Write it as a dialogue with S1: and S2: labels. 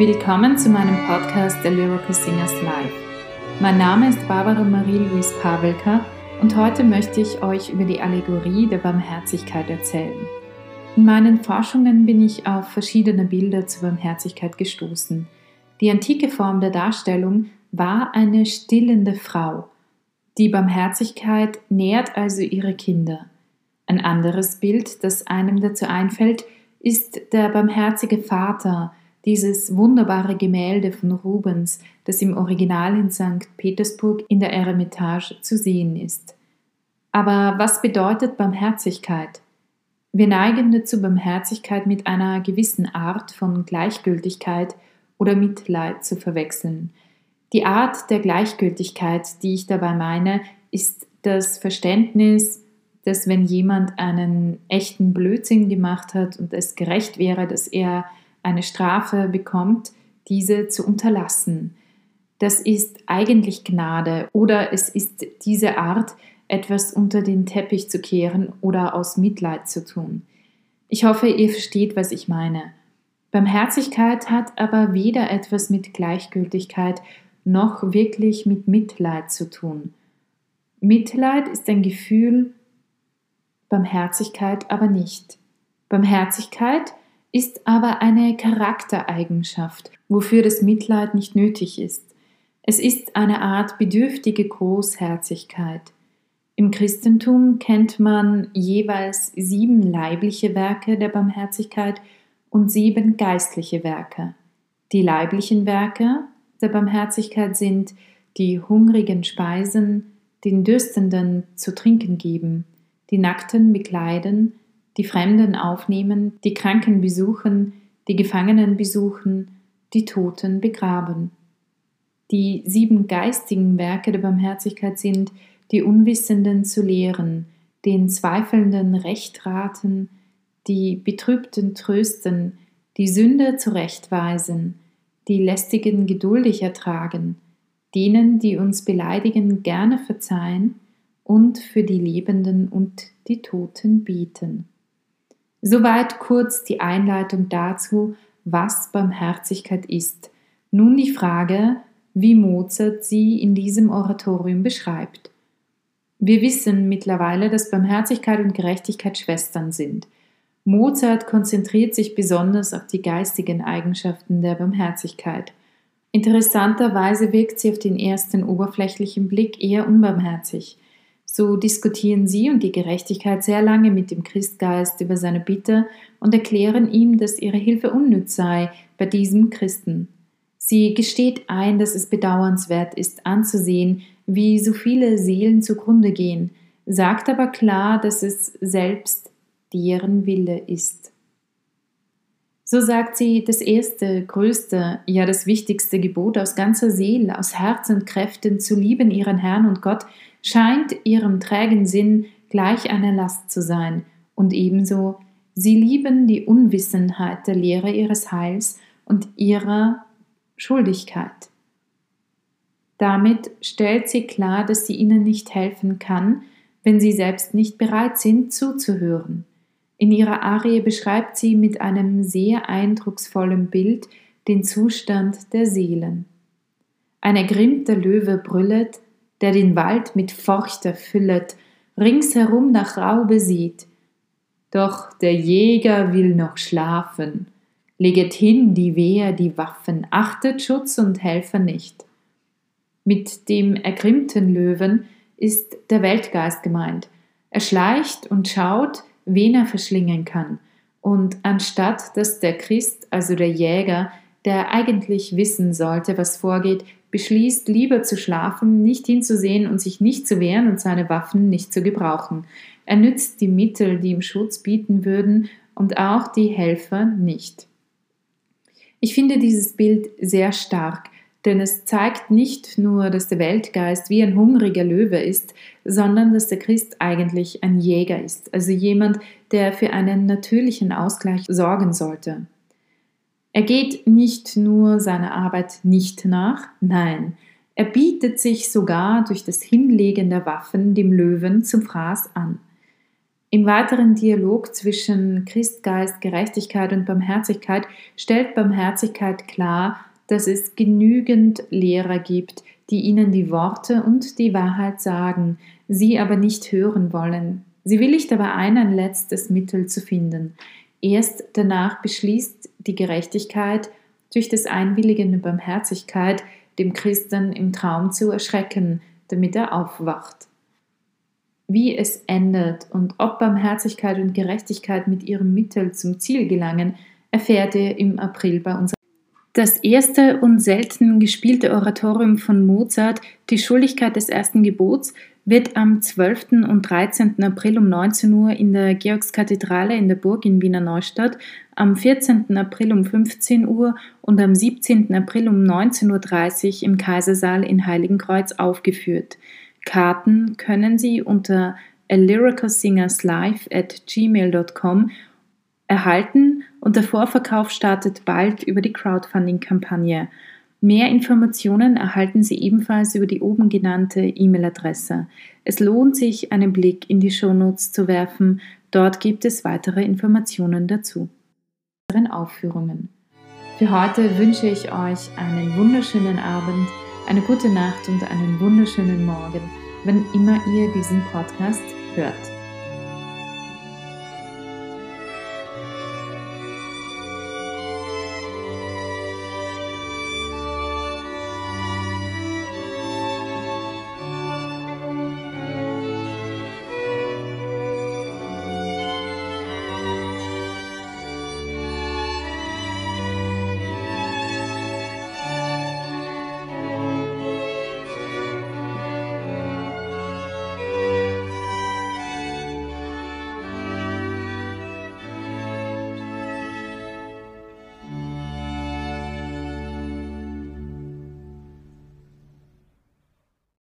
S1: Willkommen zu meinem Podcast The Lyrical Singers Live. Mein Name ist Barbara Marie-Louise Pavelka und heute möchte ich euch über die Allegorie der Barmherzigkeit erzählen. In meinen Forschungen bin ich auf verschiedene Bilder zur Barmherzigkeit gestoßen. Die antike Form der Darstellung war eine stillende Frau. Die Barmherzigkeit nährt also ihre Kinder. Ein anderes Bild, das einem dazu einfällt, ist der barmherzige Vater, dieses wunderbare Gemälde von Rubens, das im Original in St. Petersburg in der Eremitage zu sehen ist. Aber was bedeutet Barmherzigkeit? Wir neigen dazu, Barmherzigkeit mit einer gewissen Art von Gleichgültigkeit oder Mitleid zu verwechseln. Die Art der Gleichgültigkeit, die ich dabei meine, ist das Verständnis, dass wenn jemand einen echten Blödsinn gemacht hat und es gerecht wäre, dass er eine Strafe bekommt, diese zu unterlassen. Das ist eigentlich Gnade oder es ist diese Art, etwas unter den Teppich zu kehren oder aus Mitleid zu tun. Ich hoffe, ihr versteht, was ich meine. Barmherzigkeit hat aber weder etwas mit Gleichgültigkeit noch wirklich mit Mitleid zu tun. Mitleid ist ein Gefühl, Barmherzigkeit aber nicht. Barmherzigkeit ist aber eine Charaktereigenschaft, wofür das Mitleid nicht nötig ist. Es ist eine Art bedürftige Großherzigkeit. Im Christentum kennt man jeweils sieben leibliche Werke der Barmherzigkeit und sieben geistliche Werke. Die leiblichen Werke der Barmherzigkeit sind die hungrigen Speisen, den Dürstenden zu trinken geben, die Nackten bekleiden, die Fremden aufnehmen, die Kranken besuchen, die Gefangenen besuchen, die Toten begraben. Die sieben geistigen Werke der Barmherzigkeit sind, die Unwissenden zu lehren, den Zweifelnden Recht raten, die Betrübten trösten, die Sünder zurechtweisen, die Lästigen geduldig ertragen, denen, die uns beleidigen, gerne verzeihen und für die Lebenden und die Toten bieten. Soweit kurz die Einleitung dazu, was Barmherzigkeit ist. Nun die Frage, wie Mozart sie in diesem Oratorium beschreibt. Wir wissen mittlerweile, dass Barmherzigkeit und Gerechtigkeit Schwestern sind. Mozart konzentriert sich besonders auf die geistigen Eigenschaften der Barmherzigkeit. Interessanterweise wirkt sie auf den ersten oberflächlichen Blick eher unbarmherzig. So diskutieren sie und die Gerechtigkeit sehr lange mit dem Christgeist über seine Bitte und erklären ihm, dass ihre Hilfe unnütz sei bei diesem Christen. Sie gesteht ein, dass es bedauernswert ist anzusehen, wie so viele Seelen zugrunde gehen, sagt aber klar, dass es selbst deren Wille ist. So sagt sie, das erste, größte, ja das wichtigste Gebot aus ganzer Seele, aus Herz und Kräften zu lieben ihren Herrn und Gott, scheint ihrem trägen Sinn gleich eine Last zu sein, und ebenso sie lieben die Unwissenheit der Lehre ihres Heils und ihrer Schuldigkeit. Damit stellt sie klar, dass sie ihnen nicht helfen kann, wenn sie selbst nicht bereit sind zuzuhören. In ihrer Arie beschreibt sie mit einem sehr eindrucksvollen Bild den Zustand der Seelen. Ein ergrimmter Löwe brüllet, der den Wald mit Furcht erfüllet, ringsherum nach Raube sieht. Doch der Jäger will noch schlafen, leget hin die Wehr, die Waffen, achtet Schutz und Helfer nicht. Mit dem ergrimmten Löwen ist der Weltgeist gemeint. Er schleicht und schaut, wen er verschlingen kann. Und anstatt dass der Christ, also der Jäger, der eigentlich wissen sollte, was vorgeht, beschließt, lieber zu schlafen, nicht hinzusehen und sich nicht zu wehren und seine Waffen nicht zu gebrauchen. Er nützt die Mittel, die ihm Schutz bieten würden, und auch die Helfer nicht. Ich finde dieses Bild sehr stark, denn es zeigt nicht nur, dass der Weltgeist wie ein hungriger Löwe ist, sondern dass der Christ eigentlich ein Jäger ist, also jemand, der für einen natürlichen Ausgleich sorgen sollte. Er geht nicht nur seiner Arbeit nicht nach, nein, er bietet sich sogar durch das Hinlegen der Waffen dem Löwen zum Fraß an. Im weiteren Dialog zwischen Christgeist, Gerechtigkeit und Barmherzigkeit stellt Barmherzigkeit klar, dass es genügend Lehrer gibt, die ihnen die Worte und die Wahrheit sagen, sie aber nicht hören wollen. Sie willigt aber ein, ein letztes Mittel zu finden. Erst danach beschließt die Gerechtigkeit durch das Einwilligen in Barmherzigkeit, dem Christen im Traum zu erschrecken, damit er aufwacht. Wie es endet und ob Barmherzigkeit und Gerechtigkeit mit ihrem Mittel zum Ziel gelangen, erfährt ihr im April bei uns. Das erste und selten gespielte Oratorium von Mozart, Die Schuldigkeit des ersten Gebots, wird am 12. und 13. April um 19 Uhr in der Georgskathedrale in der Burg in Wiener Neustadt, am 14. April um 15 Uhr und am 17. April um 19.30 Uhr im Kaisersaal in Heiligenkreuz aufgeführt. Karten können Sie unter alyricalsingerslive at gmail.com erhalten und der Vorverkauf startet bald über die Crowdfunding-Kampagne. Mehr Informationen erhalten Sie ebenfalls über die oben genannte E-Mail-Adresse. Es lohnt sich, einen Blick in die Shownotes zu werfen. Dort gibt es weitere Informationen dazu. Aufführungen. Für heute wünsche ich euch einen wunderschönen Abend eine gute Nacht und einen wunderschönen Morgen, wenn immer ihr diesen Podcast hört.